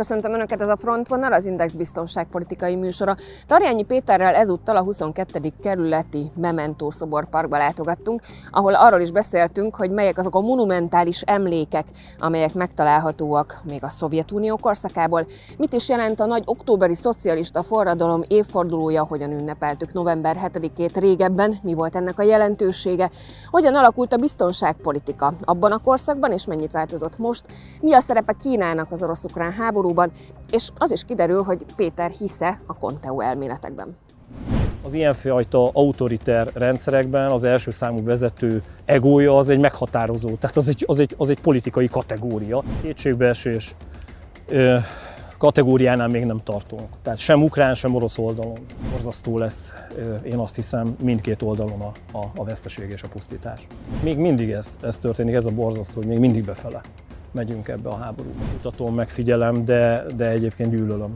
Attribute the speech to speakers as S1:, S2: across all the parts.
S1: Köszöntöm Önöket, ez a Frontvonal, az Index biztonságpolitikai műsora. Tarjányi Péterrel ezúttal a 22. kerületi Memento szoborparkba látogattunk, ahol arról is beszéltünk, hogy melyek azok a monumentális emlékek, amelyek megtalálhatóak még a Szovjetunió korszakából. Mit is jelent a nagy októberi szocialista forradalom évfordulója, hogyan ünnepeltük november 7-ét régebben, mi volt ennek a jelentősége, hogyan alakult a biztonságpolitika abban a korszakban, és mennyit változott most, mi a szerepe Kínának az orosz-ukrán háborúban, és az is kiderül, hogy Péter hisze a Conteo elméletekben.
S2: Az ilyenfajta autoriter rendszerekben az első számú vezető egója az egy meghatározó, tehát az egy, az egy, az egy politikai kategória. Kétségbeesés ö, kategóriánál még nem tartunk. Tehát sem ukrán, sem orosz oldalon. Borzasztó lesz, én azt hiszem, mindkét oldalon a, a, a veszteség és a pusztítás. Még mindig ez, ez történik, ez a borzasztó, hogy még mindig befele megyünk ebbe a háborúba. Mutatom, megfigyelem, de, de egyébként gyűlölöm,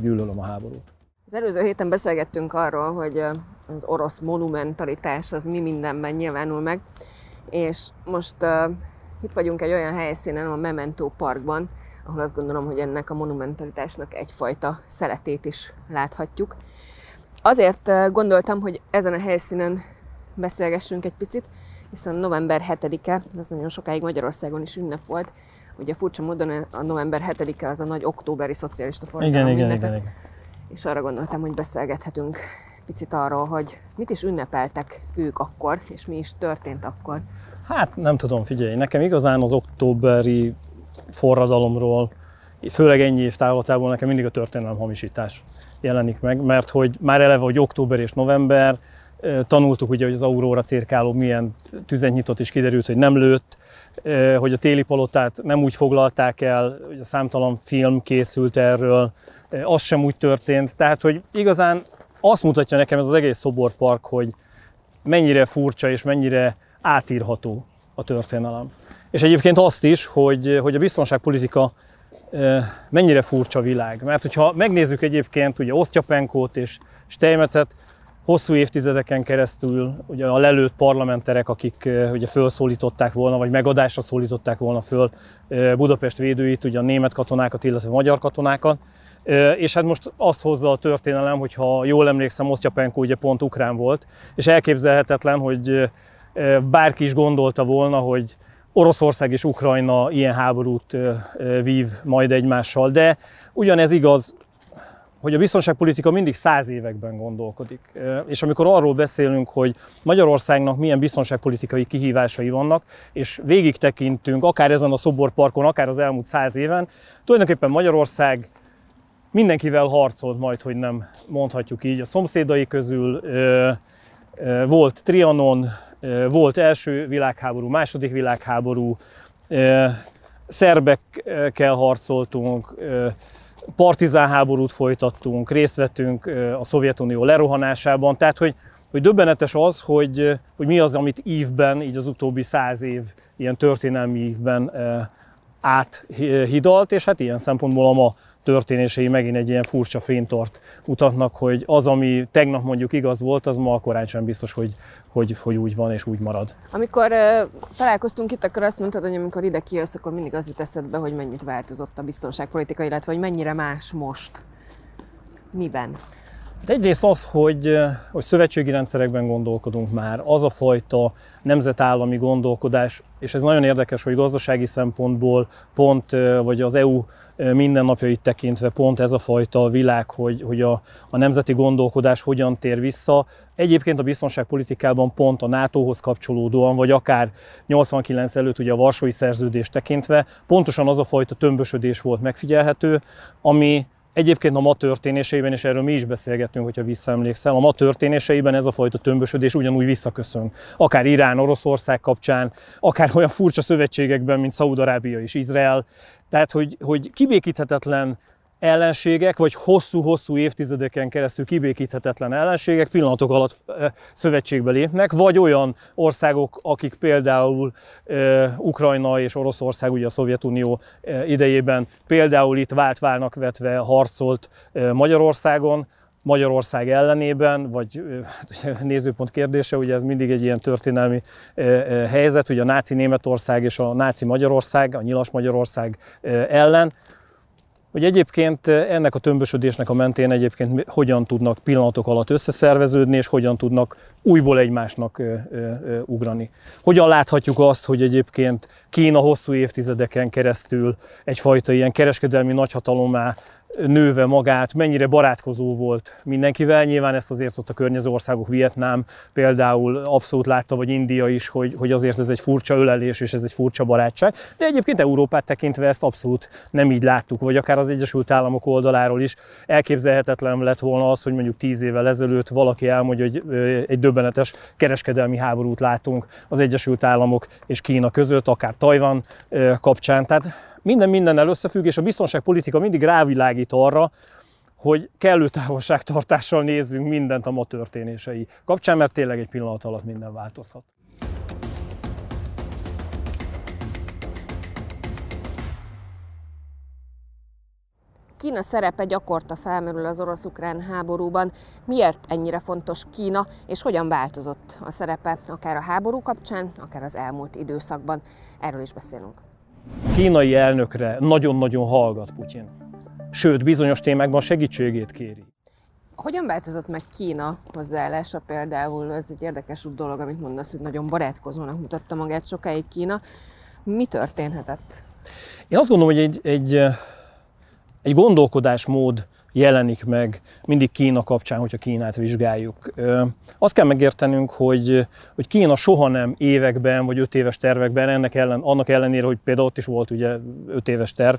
S2: gyűlölöm a háborút.
S1: Az előző héten beszélgettünk arról, hogy az orosz monumentalitás az mi mindenben nyilvánul meg, és most uh, itt vagyunk egy olyan helyszínen, a Memento Parkban, ahol azt gondolom, hogy ennek a monumentalitásnak egyfajta szeletét is láthatjuk. Azért gondoltam, hogy ezen a helyszínen beszélgessünk egy picit, hiszen november 7-e, az nagyon sokáig Magyarországon is ünnep volt. Ugye furcsa módon a november 7-e az a nagy októberi szocialista forradalom
S2: igen, igen, igen, igen.
S1: És arra gondoltam, hogy beszélgethetünk picit arról, hogy mit is ünnepeltek ők akkor, és mi is történt akkor.
S2: Hát nem tudom, figyelj, nekem igazán az októberi forradalomról, főleg ennyi év távlatából nekem mindig a történelem hamisítás jelenik meg, mert hogy már eleve, hogy október és november, tanultuk ugye, hogy az Aurora cirkáló milyen tüzet nyitott, és kiderült, hogy nem lőtt, hogy a téli palotát nem úgy foglalták el, hogy a számtalan film készült erről, az sem úgy történt. Tehát, hogy igazán azt mutatja nekem ez az egész szoborpark, hogy mennyire furcsa és mennyire átírható a történelem. És egyébként azt is, hogy, hogy a biztonságpolitika mennyire furcsa világ. Mert hogyha megnézzük egyébként ugye Osztyapenkót és Steinmetzet, hosszú évtizedeken keresztül ugye a lelőtt parlamenterek, akik ugye felszólították volna, vagy megadásra szólították volna föl Budapest védőit, ugye a német katonákat, illetve a magyar katonákat. És hát most azt hozza a történelem, hogy ha jól emlékszem, Osztyapenko ugye pont ukrán volt, és elképzelhetetlen, hogy bárki is gondolta volna, hogy Oroszország és Ukrajna ilyen háborút vív majd egymással, de ugyanez igaz hogy a biztonságpolitika mindig száz években gondolkodik. És amikor arról beszélünk, hogy Magyarországnak milyen biztonságpolitikai kihívásai vannak, és végig tekintünk, akár ezen a szoborparkon, akár az elmúlt száz éven, tulajdonképpen Magyarország mindenkivel harcolt majd, hogy nem mondhatjuk így. A szomszédai közül volt Trianon, volt első világháború, második világháború, szerbekkel harcoltunk, partizán háborút folytattunk, részt vettünk a Szovjetunió lerohanásában, tehát hogy, hogy döbbenetes az, hogy, hogy mi az, amit ívben, így az utóbbi száz év ilyen történelmi évben áthidalt, és hát ilyen szempontból a ma történései megint egy ilyen furcsa fénytort mutatnak, hogy az, ami tegnap mondjuk igaz volt, az ma korán sem biztos, hogy, hogy, hogy úgy van és úgy marad.
S1: Amikor uh, találkoztunk itt, akkor azt mondtad, hogy amikor ide kijössz, akkor mindig az jut eszedbe, hogy mennyit változott a biztonságpolitika, illetve hogy mennyire más most. Miben?
S2: De egyrészt az, hogy, hogy szövetségi rendszerekben gondolkodunk már, az a fajta nemzetállami gondolkodás, és ez nagyon érdekes, hogy gazdasági szempontból pont, vagy az EU mindennapjait tekintve pont ez a fajta világ, hogy, hogy a, a nemzeti gondolkodás hogyan tér vissza. Egyébként a biztonságpolitikában pont a NATO-hoz kapcsolódóan, vagy akár 89 előtt ugye a Varsói Szerződés tekintve, pontosan az a fajta tömbösödés volt megfigyelhető, ami Egyébként a ma történéseiben, és erről mi is beszélgettünk, hogyha visszaemlékszel, a ma történéseiben ez a fajta tömbösödés ugyanúgy visszaköszön. Akár Irán, Oroszország kapcsán, akár olyan furcsa szövetségekben, mint Szaúd-Arábia és Izrael. Tehát, hogy, hogy kibékíthetetlen ellenségek, vagy hosszú-hosszú évtizedeken keresztül kibékíthetetlen ellenségek pillanatok alatt szövetségbe lépnek, vagy olyan országok, akik például Ukrajna és Oroszország, ugye a Szovjetunió idejében például itt vált válnak vetve harcolt Magyarországon, Magyarország ellenében, vagy nézőpont kérdése, ugye ez mindig egy ilyen történelmi helyzet, ugye a náci Németország és a náci Magyarország, a nyilas Magyarország ellen, hogy egyébként ennek a tömbösödésnek a mentén egyébként hogyan tudnak pillanatok alatt összeszerveződni, és hogyan tudnak újból egymásnak ö, ugrani. Hogyan láthatjuk azt, hogy egyébként Kína hosszú évtizedeken keresztül egyfajta ilyen kereskedelmi nagyhatalommá nőve magát, mennyire barátkozó volt mindenkivel. Nyilván ezt azért ott a környező országok, Vietnám például abszolút látta, vagy India is, hogy, hogy azért ez egy furcsa ölelés és ez egy furcsa barátság. De egyébként Európát tekintve ezt abszolút nem így láttuk, vagy akár az Egyesült Államok oldaláról is elképzelhetetlen lett volna az, hogy mondjuk tíz évvel ezelőtt valaki elmondja, hogy egy döbbenetes kereskedelmi háborút látunk az Egyesült Államok és Kína között, akár Tajvan kapcsán. Tehát minden mindennel összefügg, és a biztonságpolitika mindig rávilágít arra, hogy kellő távolságtartással nézzünk mindent a ma történései kapcsán, mert tényleg egy pillanat alatt minden változhat.
S1: Kína szerepe gyakorta felmerül az orosz-ukrán háborúban. Miért ennyire fontos Kína, és hogyan változott a szerepe akár a háború kapcsán, akár az elmúlt időszakban? Erről is beszélünk.
S2: Kínai elnökre nagyon-nagyon hallgat Putyin. Sőt, bizonyos témákban segítségét kéri.
S1: Hogyan változott meg Kína hozzáállása például? Ez egy érdekes dolog, amit mondasz, hogy nagyon barátkozónak mutatta magát sokáig Kína. Mi történhetett?
S2: Én azt gondolom, hogy egy, egy, egy gondolkodásmód jelenik meg mindig Kína kapcsán, hogyha Kínát vizsgáljuk. Azt kell megértenünk, hogy, hogy Kína soha nem években vagy öt éves tervekben, ennek ellen, annak ellenére, hogy például ott is volt ugye öt éves terv,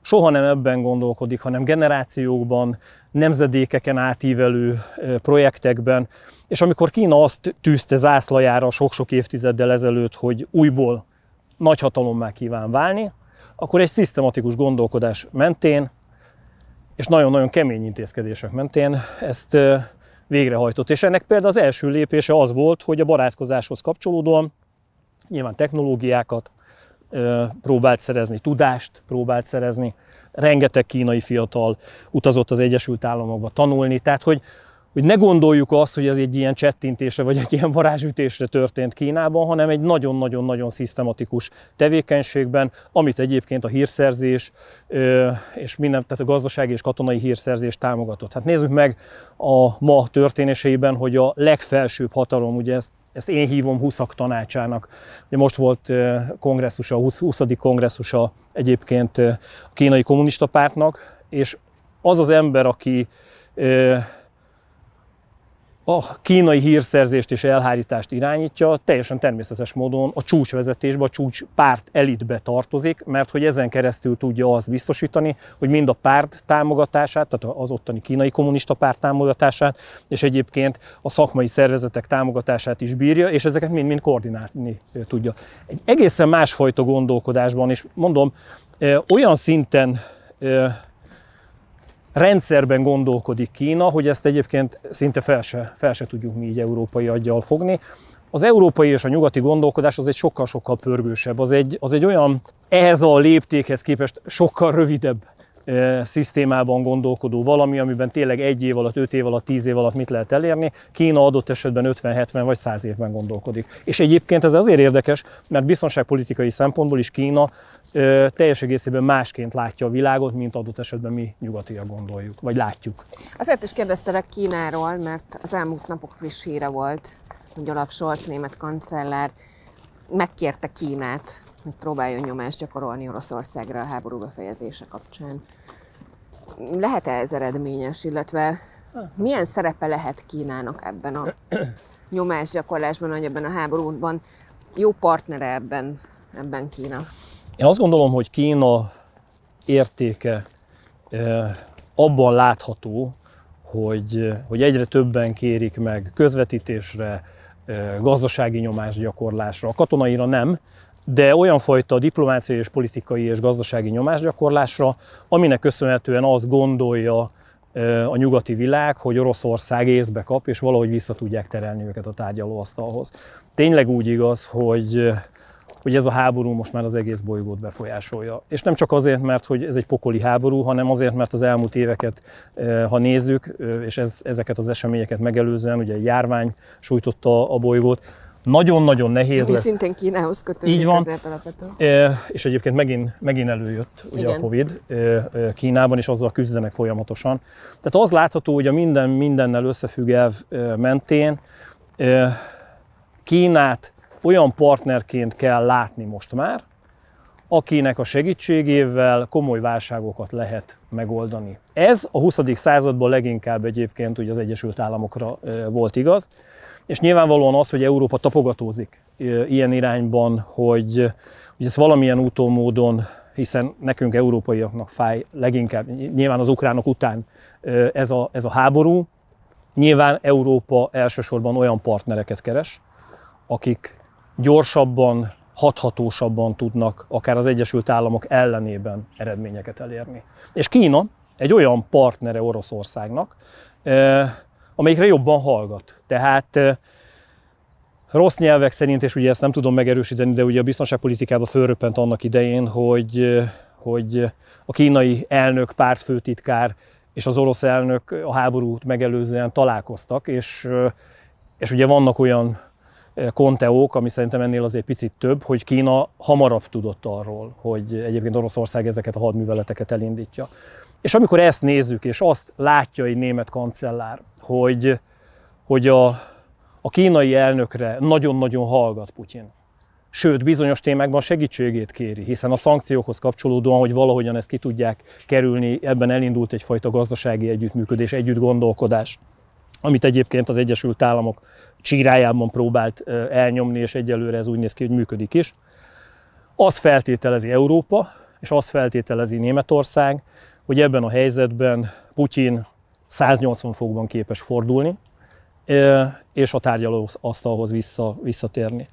S2: soha nem ebben gondolkodik, hanem generációkban, nemzedékeken átívelő projektekben, és amikor Kína azt tűzte zászlajára sok-sok évtizeddel ezelőtt, hogy újból nagyhatalommá kíván válni, akkor egy szisztematikus gondolkodás mentén és nagyon-nagyon kemény intézkedések mentén ezt végrehajtott. És ennek például az első lépése az volt, hogy a barátkozáshoz kapcsolódóan nyilván technológiákat próbált szerezni, tudást próbált szerezni. Rengeteg kínai fiatal utazott az Egyesült Államokba tanulni, tehát hogy hogy ne gondoljuk azt, hogy ez egy ilyen csettintésre vagy egy ilyen varázsütésre történt Kínában, hanem egy nagyon-nagyon-nagyon szisztematikus tevékenységben, amit egyébként a hírszerzés és minden, tehát a gazdasági és katonai hírszerzés támogatott. Hát nézzük meg a ma történéseiben, hogy a legfelsőbb hatalom, ugye ezt ezt én hívom 20 tanácsának. Ugye most volt kongresszusa, 20. 20. kongresszusa egyébként a kínai kommunista pártnak, és az az ember, aki a kínai hírszerzést és elhárítást irányítja, teljesen természetes módon a csúcsvezetésbe, a csúcs párt elitbe tartozik, mert hogy ezen keresztül tudja azt biztosítani, hogy mind a párt támogatását, tehát az ottani kínai kommunista párt támogatását, és egyébként a szakmai szervezetek támogatását is bírja, és ezeket mind-mind koordinálni tudja. Egy egészen másfajta gondolkodásban, és mondom, olyan szinten rendszerben gondolkodik Kína, hogy ezt egyébként szinte fel se, fel se tudjuk mi így európai aggyal fogni. Az európai és a nyugati gondolkodás az egy sokkal-sokkal pörgősebb, az egy, az egy olyan ehhez a léptékhez képest sokkal rövidebb e, szisztémában gondolkodó valami, amiben tényleg egy év alatt, öt év alatt, tíz év alatt mit lehet elérni. Kína adott esetben 50, 70 vagy 100 évben gondolkodik. És egyébként ez azért érdekes, mert biztonságpolitikai szempontból is Kína teljes egészében másként látja a világot, mint adott esetben mi nyugatiak gondoljuk, vagy látjuk.
S1: Azért is kérdeztelek Kínáról, mert az elmúlt napok friss híre volt, hogy Olaf Scholz, német kancellár megkérte Kínát, hogy próbáljon nyomást gyakorolni Oroszországra a háború befejezése kapcsán. Lehet-e ez eredményes, illetve milyen szerepe lehet Kínának ebben a nyomásgyakorlásban, vagy ebben a háborúban? Jó partnere ebben, ebben Kína?
S2: Én azt gondolom, hogy Kína értéke abban látható, hogy, hogy egyre többen kérik meg közvetítésre, gazdasági nyomás gyakorlásra, a katonaira nem, de olyan fajta diplomáciai és politikai és gazdasági nyomásgyakorlásra, aminek köszönhetően azt gondolja a nyugati világ, hogy Oroszország észbe kap, és valahogy vissza tudják terelni őket a tárgyalóasztalhoz. Tényleg úgy igaz, hogy hogy ez a háború most már az egész bolygót befolyásolja. És nem csak azért, mert hogy ez egy pokoli háború, hanem azért, mert az elmúlt éveket, eh, ha nézzük, eh, és ez, ezeket az eseményeket megelőzően, ugye egy járvány sújtotta a bolygót, nagyon-nagyon nehéz
S1: Mi
S2: lesz.
S1: szintén Kínához kötődik
S2: Így van.
S1: ezért alapvetően.
S2: E, És egyébként megint, megint előjött ugye
S1: Igen.
S2: a Covid e, Kínában, és azzal küzdenek folyamatosan. Tehát az látható, hogy a minden mindennel összefügg elv mentén e, Kínát olyan partnerként kell látni most már, akinek a segítségével komoly válságokat lehet megoldani. Ez a 20. században leginkább egyébként ugye az Egyesült Államokra volt igaz, és nyilvánvalóan az, hogy Európa tapogatózik ilyen irányban, hogy, hogy ez valamilyen úton, módon, hiszen nekünk európaiaknak fáj leginkább, nyilván az ukránok után ez a, ez a háború, nyilván Európa elsősorban olyan partnereket keres, akik gyorsabban, hathatósabban tudnak akár az Egyesült Államok ellenében eredményeket elérni. És Kína egy olyan partnere Oroszországnak, amelyikre jobban hallgat. Tehát eh, rossz nyelvek szerint, és ugye ezt nem tudom megerősíteni, de ugye a biztonságpolitikában fölröppent annak idején, hogy, hogy a kínai elnök, pártfőtitkár és az orosz elnök a háborút megelőzően találkoztak, és, és ugye vannak olyan konteók, ami szerintem ennél azért picit több, hogy Kína hamarabb tudott arról, hogy egyébként Oroszország ezeket a hadműveleteket elindítja. És amikor ezt nézzük, és azt látja egy német kancellár, hogy, hogy a, a kínai elnökre nagyon-nagyon hallgat Putyin, sőt, bizonyos témákban segítségét kéri, hiszen a szankciókhoz kapcsolódóan, hogy valahogyan ezt ki tudják kerülni, ebben elindult egyfajta gazdasági együttműködés, együtt gondolkodás, amit egyébként az Egyesült Államok csírájában próbált elnyomni, és egyelőre ez úgy néz ki, hogy működik is. Az feltételezi Európa, és azt feltételezi Németország, hogy ebben a helyzetben Putyin 180 fokban képes fordulni, és a tárgyaló asztalhoz vissza, visszatérni.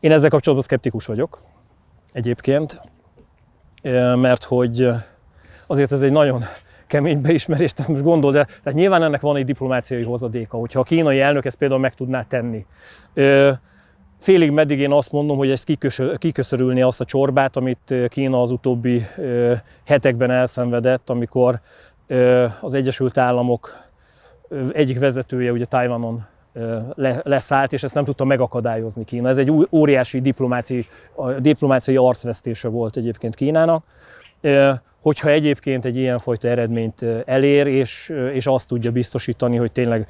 S2: Én ezzel kapcsolatban szkeptikus vagyok egyébként, mert hogy azért ez egy nagyon kemény beismerés, tehát most gondol, de tehát nyilván ennek van egy diplomáciai hozadéka, hogyha a kínai elnök ezt például meg tudná tenni. Félig meddig én azt mondom, hogy ezt kiköszörülni azt a csorbát, amit Kína az utóbbi hetekben elszenvedett, amikor az Egyesült Államok egyik vezetője ugye Tajvanon leszállt, és ezt nem tudta megakadályozni Kína. Ez egy óriási diplomáciai, diplomáciai arcvesztése volt egyébként Kínának hogyha egyébként egy ilyenfajta eredményt elér, és, és azt tudja biztosítani, hogy tényleg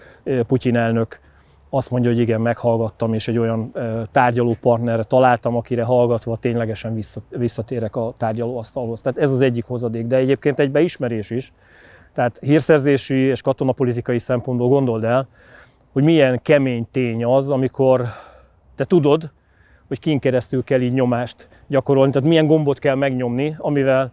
S2: Putyin elnök azt mondja, hogy igen, meghallgattam, és egy olyan tárgyaló partnerre találtam, akire hallgatva ténylegesen visszatérek a tárgyalóasztalhoz. Tehát ez az egyik hozadék, de egyébként egy beismerés is. Tehát hírszerzési és katonapolitikai szempontból gondold el, hogy milyen kemény tény az, amikor te tudod, hogy kin keresztül kell így nyomást gyakorolni, tehát milyen gombot kell megnyomni, amivel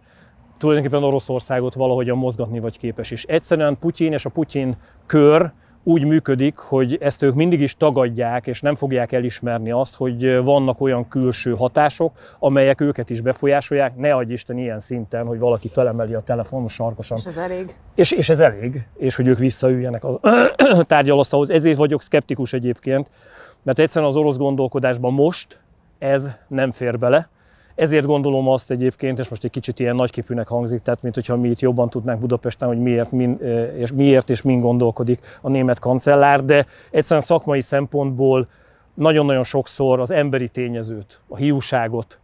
S2: tulajdonképpen Oroszországot valahogyan mozgatni vagy képes. És egyszerűen Putyin és a Putyin kör úgy működik, hogy ezt ők mindig is tagadják, és nem fogják elismerni azt, hogy vannak olyan külső hatások, amelyek őket is befolyásolják, ne adj Isten ilyen szinten, hogy valaki felemeli a telefon sarkosan.
S1: És ez elég?
S2: És, és ez elég, és hogy ők visszaüljenek a tárgyalasztalhoz. Ezért vagyok szkeptikus egyébként, mert egyszerűen az orosz gondolkodásban most ez nem fér bele, ezért gondolom azt egyébként, és most egy kicsit ilyen nagyképűnek hangzik, tehát mint hogyha mi itt jobban tudnánk Budapesten, hogy miért, min, és miért és min gondolkodik a német kancellár, de egyszerűen szakmai szempontból nagyon-nagyon sokszor az emberi tényezőt, a hiúságot,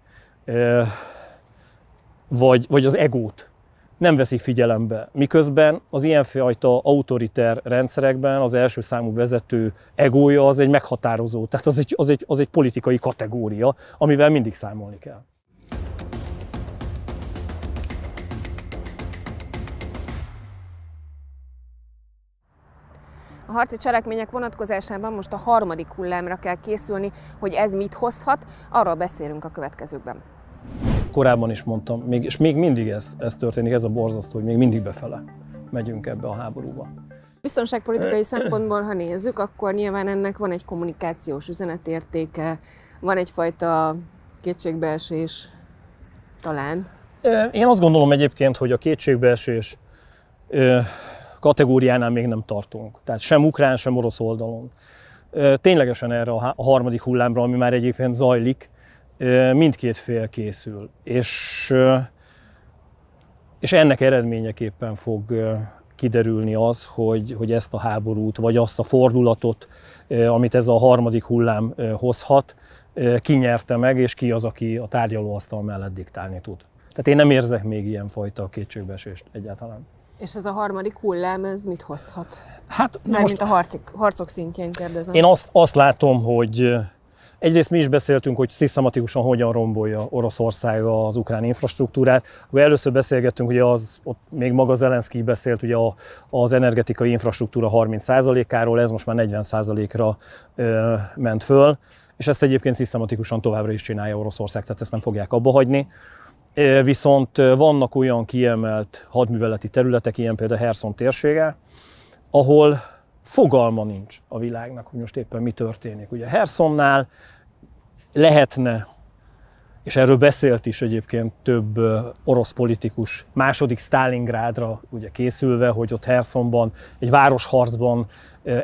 S2: vagy, vagy az egót nem veszik figyelembe. Miközben az ilyenfajta autoriter rendszerekben az első számú vezető egója az egy meghatározó, tehát az egy, az egy, az egy politikai kategória, amivel mindig számolni kell.
S1: A harci cselekmények vonatkozásában most a harmadik hullámra kell készülni, hogy ez mit hozhat, arról beszélünk a következőkben.
S2: Korábban is mondtam, még, és még mindig ez, ez történik, ez a borzasztó, hogy még mindig befele megyünk ebbe a háborúba.
S1: Biztonságpolitikai szempontból, ha nézzük, akkor nyilván ennek van egy kommunikációs üzenetértéke, van egyfajta kétségbeesés talán.
S2: Én azt gondolom egyébként, hogy a kétségbeesés kategóriánál még nem tartunk. Tehát sem ukrán, sem orosz oldalon. Ténylegesen erre a harmadik hullámra, ami már egyébként zajlik, mindkét fél készül. És, és ennek eredményeképpen fog kiderülni az, hogy, hogy ezt a háborút, vagy azt a fordulatot, amit ez a harmadik hullám hozhat, kinyerte meg, és ki az, aki a tárgyalóasztal mellett diktálni tud. Tehát én nem érzek még ilyenfajta kétségbeesést egyáltalán.
S1: És ez a harmadik hullám, ez mit hozhat?
S2: Hát
S1: Már most, a harcik, harcok szintjén kérdezem.
S2: Én azt, azt látom, hogy Egyrészt mi is beszéltünk, hogy szisztematikusan hogyan rombolja Oroszország az ukrán infrastruktúrát. Ugye először beszélgettünk, hogy az, ott még maga Zelenszky beszélt ugye a, az energetikai infrastruktúra 30%-áról, ez most már 40%-ra ö, ment föl, és ezt egyébként szisztematikusan továbbra is csinálja Oroszország, tehát ezt nem fogják abba hagyni. Viszont vannak olyan kiemelt hadműveleti területek, ilyen például Herson térsége, ahol fogalma nincs a világnak, hogy most éppen mi történik. Ugye Hersonnál lehetne, és erről beszélt is egyébként több orosz politikus, második Stalingrádra ugye készülve, hogy ott Hersonban egy városharcban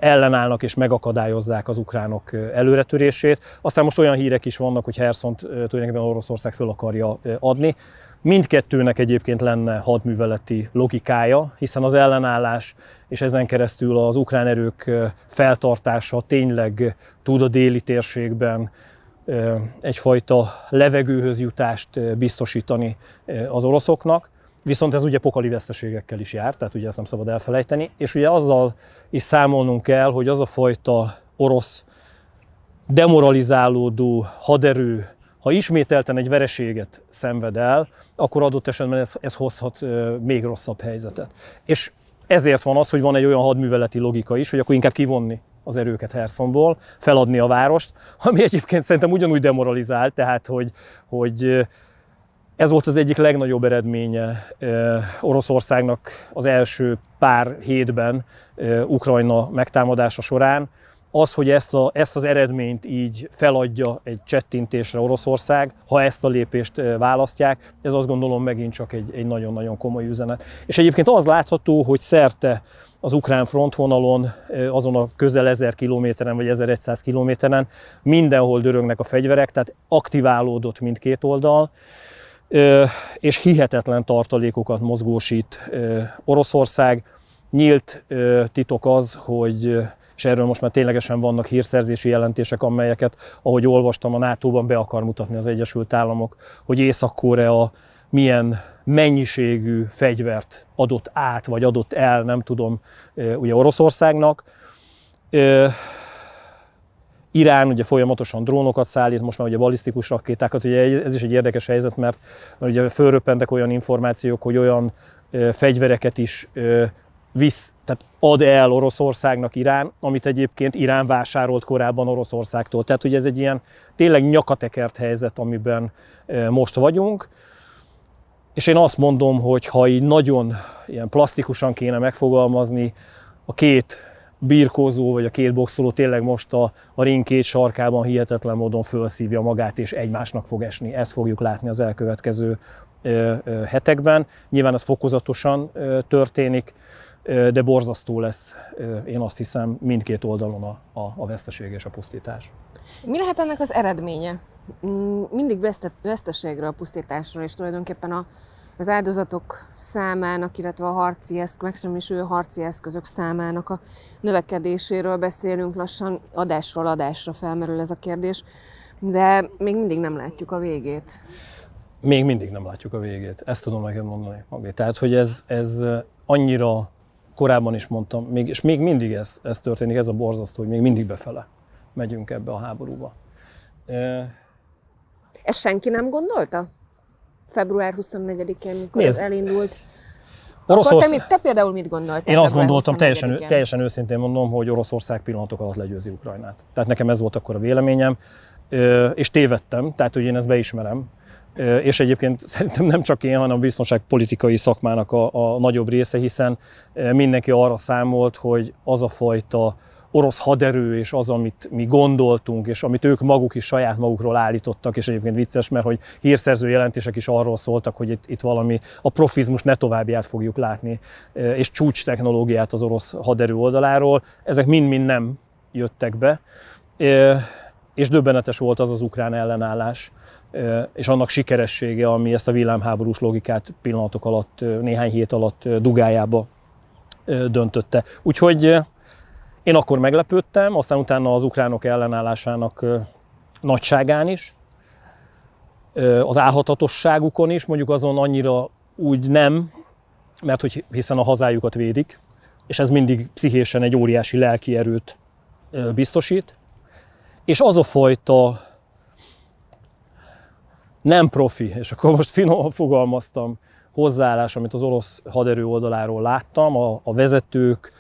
S2: ellenállnak és megakadályozzák az ukránok előretörését. Aztán most olyan hírek is vannak, hogy Hersont tulajdonképpen Oroszország föl akarja adni. Mindkettőnek egyébként lenne hadműveleti logikája, hiszen az ellenállás és ezen keresztül az ukrán erők feltartása tényleg tud a déli térségben egyfajta levegőhöz jutást biztosítani az oroszoknak. Viszont ez ugye pokali veszteségekkel is jár, tehát ugye ezt nem szabad elfelejteni. És ugye azzal is számolnunk kell, hogy az a fajta orosz demoralizálódó haderő ha ismételten egy vereséget szenved el, akkor adott esetben ez, ez hozhat még rosszabb helyzetet. És ezért van az, hogy van egy olyan hadműveleti logika is, hogy akkor inkább kivonni az erőket Hersonból, feladni a várost, ami egyébként szerintem ugyanúgy demoralizál, tehát hogy, hogy ez volt az egyik legnagyobb eredménye Oroszországnak az első pár hétben Ukrajna megtámadása során, az, hogy ezt, a, ezt az eredményt így feladja egy csettintésre Oroszország, ha ezt a lépést választják, ez azt gondolom megint csak egy, egy nagyon-nagyon komoly üzenet. És egyébként az látható, hogy szerte az ukrán frontvonalon, azon a közel 1000 kilométeren vagy 1100 kilométeren mindenhol dörögnek a fegyverek, tehát aktiválódott mindkét oldal, és hihetetlen tartalékokat mozgósít Oroszország. Nyílt titok az, hogy és erről most már ténylegesen vannak hírszerzési jelentések, amelyeket, ahogy olvastam, a NATO-ban be akar mutatni az Egyesült Államok, hogy Észak-Korea milyen mennyiségű fegyvert adott át, vagy adott el, nem tudom, ugye Oroszországnak. Irán ugye folyamatosan drónokat szállít, most már ugye balisztikus rakétákat, ugye ez is egy érdekes helyzet, mert, ugye fölröppentek olyan információk, hogy olyan fegyvereket is visz, tehát ad el Oroszországnak Irán, amit egyébként Irán vásárolt korábban Oroszországtól. Tehát, hogy ez egy ilyen tényleg nyakatekert helyzet, amiben most vagyunk. És én azt mondom, hogy ha így nagyon ilyen plastikusan kéne megfogalmazni, a két birkózó vagy a két boxoló tényleg most a, a ring két sarkában hihetetlen módon felszívja magát, és egymásnak fog esni. Ezt fogjuk látni az elkövetkező ö, ö, hetekben. Nyilván ez fokozatosan ö, történik de borzasztó lesz, én azt hiszem, mindkét oldalon a, a, a veszteség és a pusztítás.
S1: Mi lehet ennek az eredménye? Mm, mindig veszteségre a pusztításra, és tulajdonképpen a, az áldozatok számának, illetve a harci eszk, megsemmisülő harci eszközök számának a növekedéséről beszélünk lassan, adásról adásra felmerül ez a kérdés, de még mindig nem látjuk a végét.
S2: Még mindig nem látjuk a végét, ezt tudom neked mondani. Tehát, hogy ez, ez annyira korábban is mondtam, még, és még mindig ez, ez történik, ez a borzasztó, hogy még mindig befele megyünk ebbe a háborúba.
S1: E... Ezt senki nem gondolta? Február 24-én, mikor Nézd, ez elindult. Oroszország... Akkor te, te például mit gondoltál?
S2: Én azt gondoltam, teljesen, teljesen őszintén mondom, hogy Oroszország pillanatok alatt legyőzi Ukrajnát. Tehát nekem ez volt akkor a véleményem, és tévedtem, tehát hogy én ezt beismerem és egyébként szerintem nem csak én, hanem a biztonságpolitikai szakmának a, a nagyobb része, hiszen mindenki arra számolt, hogy az a fajta orosz haderő, és az, amit mi gondoltunk, és amit ők maguk is saját magukról állítottak, és egyébként vicces, mert hogy hírszerző jelentések is arról szóltak, hogy itt, itt valami a profizmus ne továbbiát fogjuk látni, és csúcs technológiát az orosz haderő oldaláról. Ezek mind-mind nem jöttek be, és döbbenetes volt az az ukrán ellenállás, és annak sikeressége, ami ezt a villámháborús logikát pillanatok alatt, néhány hét alatt dugájába döntötte. Úgyhogy én akkor meglepődtem, aztán utána az ukránok ellenállásának nagyságán is, az álhatatosságukon is, mondjuk azon annyira úgy nem, mert hogy hiszen a hazájukat védik, és ez mindig pszichésen egy óriási lelki erőt biztosít. És az a fajta nem profi, és akkor most finoman fogalmaztam, hozzáállás, amit az orosz haderő oldaláról láttam, a, a vezetők,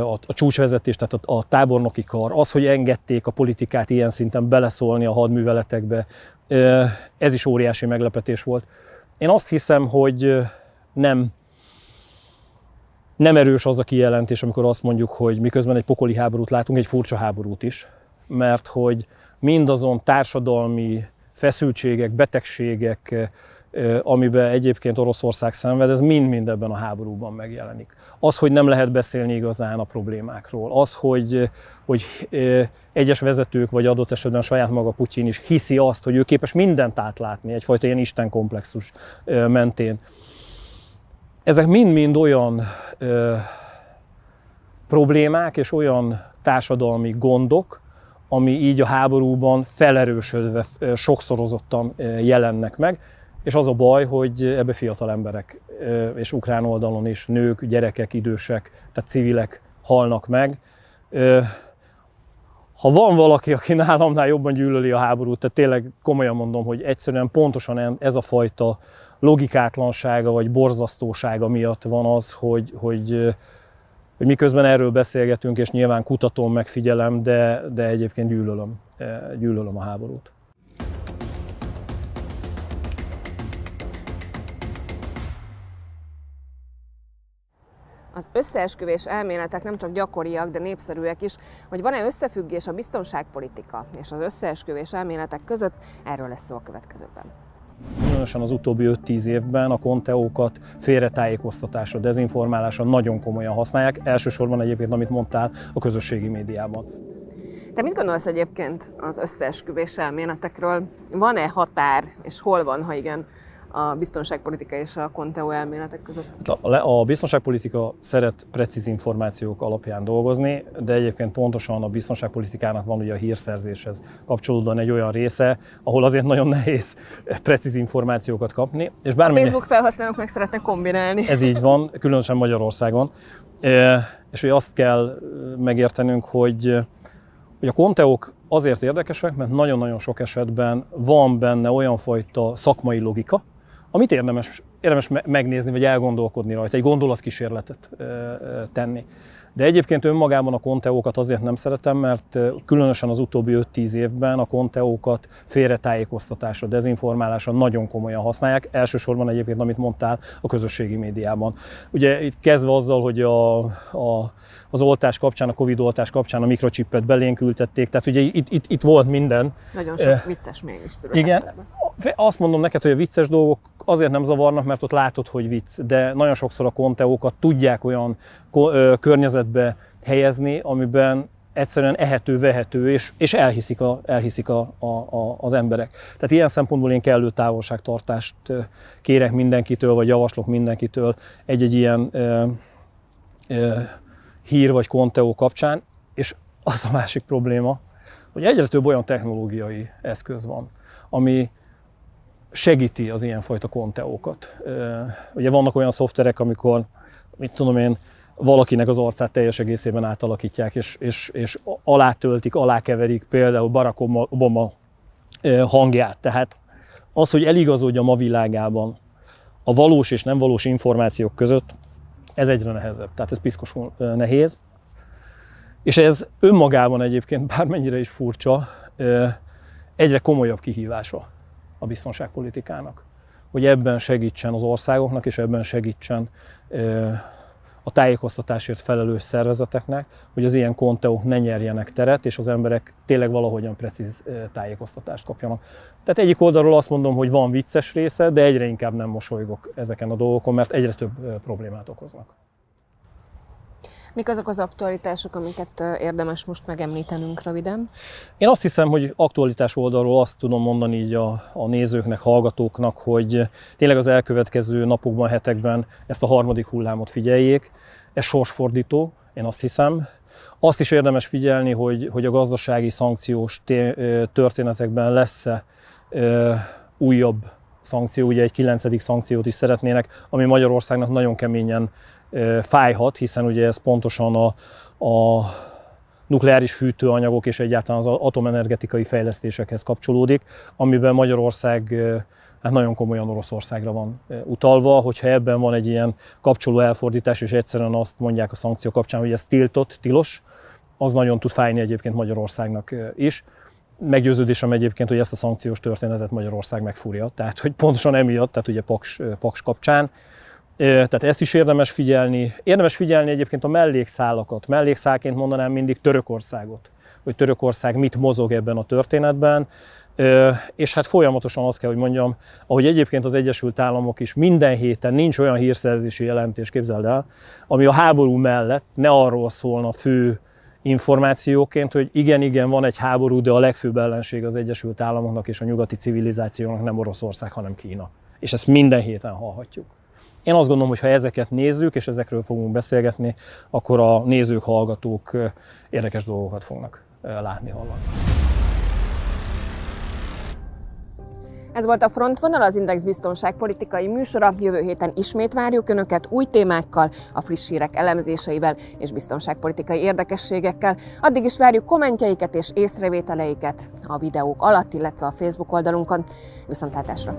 S2: a, a csúcsvezetés, tehát a, a tábornoki kar, az, hogy engedték a politikát ilyen szinten beleszólni a hadműveletekbe, ez is óriási meglepetés volt. Én azt hiszem, hogy nem, nem erős az a kijelentés, amikor azt mondjuk, hogy miközben egy pokoli háborút látunk, egy furcsa háborút is, mert hogy mindazon társadalmi feszültségek, betegségek, amiben egyébként Oroszország szenved, ez mind-mind ebben a háborúban megjelenik. Az, hogy nem lehet beszélni igazán a problémákról, az, hogy, hogy egyes vezetők, vagy adott esetben saját maga Putyin is hiszi azt, hogy ő képes mindent átlátni, egyfajta ilyen istenkomplexus mentén. Ezek mind-mind olyan problémák és olyan társadalmi gondok, ami így a háborúban felerősödve, sokszorozottan jelennek meg. És az a baj, hogy ebbe fiatal emberek, és ukrán oldalon is nők, gyerekek, idősek, tehát civilek halnak meg. Ha van valaki, aki nálamnál jobban gyűlöli a háborút, tehát tényleg komolyan mondom, hogy egyszerűen pontosan ez a fajta logikátlansága vagy borzasztósága miatt van az, hogy, hogy, hogy miközben erről beszélgetünk, és nyilván kutatom, megfigyelem, de, de egyébként gyűlölöm, gyűlölöm a háborút.
S1: Az összeesküvés elméletek nem csak gyakoriak, de népszerűek is. Hogy van-e összefüggés a biztonságpolitika és az összeesküvés elméletek között, erről lesz szó a következőben.
S2: Különösen az utóbbi 5-10 évben a konteókat félretájékoztatásra, dezinformálásra nagyon komolyan használják, elsősorban egyébként, amit mondtál, a közösségi médiában.
S1: Te mit gondolsz egyébként az összeesküvés elméletekről? Van-e határ, és hol van, ha igen, a biztonságpolitika és a Conteo elméletek között?
S2: A, a biztonságpolitika szeret precíz információk alapján dolgozni, de egyébként pontosan a biztonságpolitikának van ugye a hírszerzéshez kapcsolódóan egy olyan része, ahol azért nagyon nehéz precíz információkat kapni.
S1: És bármennyi... A Facebook felhasználók meg szeretnek kombinálni.
S2: Ez így van, különösen Magyarországon. És hogy azt kell megértenünk, hogy hogy a konteók azért érdekesek, mert nagyon-nagyon sok esetben van benne olyan fajta szakmai logika, amit érdemes, érdemes megnézni, vagy elgondolkodni rajta, egy gondolatkísérletet tenni. De egyébként önmagában a konteókat azért nem szeretem, mert különösen az utóbbi 5-10 évben a konteókat félretájékoztatásra, dezinformálásra nagyon komolyan használják. Elsősorban egyébként, amit mondtál, a közösségi médiában. Ugye itt kezdve azzal, hogy a, a, az oltás kapcsán, a Covid oltás kapcsán a mikrocsippet belénk ültették, tehát ugye itt, itt, itt volt minden.
S1: Nagyon sok vicces mégis
S2: Igen, azt mondom neked, hogy a vicces dolgok azért nem zavarnak, mert ott látod, hogy vicc, de nagyon sokszor a konteókat tudják olyan környezetbe helyezni, amiben egyszerűen ehető, vehető, és, és elhiszik, a, elhiszik a, a, a, az emberek. Tehát ilyen szempontból én kellő távolságtartást kérek mindenkitől, vagy javaslok mindenkitől egy-egy ilyen ö, ö, hír vagy konteó kapcsán, és az a másik probléma, hogy egyre több olyan technológiai eszköz van, ami segíti az ilyenfajta konteókat. Ugye vannak olyan szoftverek, amikor, mit tudom én, valakinek az arcát teljes egészében átalakítják, és, és, és alátöltik, alákeverik például Barack Obama hangját. Tehát az, hogy eligazodja ma világában a valós és nem valós információk között, ez egyre nehezebb. Tehát ez piszkosul nehéz. És ez önmagában egyébként, bármennyire is furcsa, egyre komolyabb kihívása a biztonságpolitikának. Hogy ebben segítsen az országoknak, és ebben segítsen a tájékoztatásért felelős szervezeteknek, hogy az ilyen konteók ne nyerjenek teret, és az emberek tényleg valahogyan precíz tájékoztatást kapjanak. Tehát egyik oldalról azt mondom, hogy van vicces része, de egyre inkább nem mosolygok ezeken a dolgokon, mert egyre több problémát okoznak.
S1: Mik azok az aktualitások, amiket érdemes most megemlítenünk röviden?
S2: Én azt hiszem, hogy aktualitás oldalról azt tudom mondani így a, a nézőknek, hallgatóknak, hogy tényleg az elkövetkező napokban, hetekben ezt a harmadik hullámot figyeljék. Ez sorsfordító, én azt hiszem. Azt is érdemes figyelni, hogy, hogy a gazdasági szankciós történetekben lesz-e újabb szankció, ugye egy kilencedik szankciót is szeretnének, ami Magyarországnak nagyon keményen fájhat, hiszen ugye ez pontosan a, a nukleáris fűtőanyagok és egyáltalán az atomenergetikai fejlesztésekhez kapcsolódik, amiben Magyarország hát nagyon komolyan Oroszországra van utalva, hogyha ebben van egy ilyen kapcsoló elfordítás, és egyszerűen azt mondják a szankció kapcsán, hogy ez tiltott, tilos, az nagyon tud fájni egyébként Magyarországnak is. Meggyőződésem egyébként, hogy ezt a szankciós történetet Magyarország megfúrja, tehát hogy pontosan emiatt, tehát ugye Paks, Paks kapcsán. Tehát ezt is érdemes figyelni. Érdemes figyelni egyébként a mellékszálakat. Mellékszálként mondanám mindig Törökországot, hogy Törökország mit mozog ebben a történetben. És hát folyamatosan azt kell, hogy mondjam, ahogy egyébként az Egyesült Államok is minden héten nincs olyan hírszerzési jelentés, képzeld el, ami a háború mellett ne arról szólna fő információként, hogy igen, igen, van egy háború, de a legfőbb ellenség az Egyesült Államoknak és a nyugati civilizációnak nem Oroszország, hanem Kína. És ezt minden héten hallhatjuk. Én azt gondolom, hogy ha ezeket nézzük, és ezekről fogunk beszélgetni, akkor a nézők, hallgatók érdekes dolgokat fognak látni, hallani.
S1: Ez volt a Frontvonal, az Index biztonságpolitikai műsora. Jövő héten ismét várjuk Önöket új témákkal, a friss hírek elemzéseivel és biztonságpolitikai érdekességekkel. Addig is várjuk kommentjeiket és észrevételeiket a videók alatt, illetve a Facebook oldalunkon. Viszontlátásra!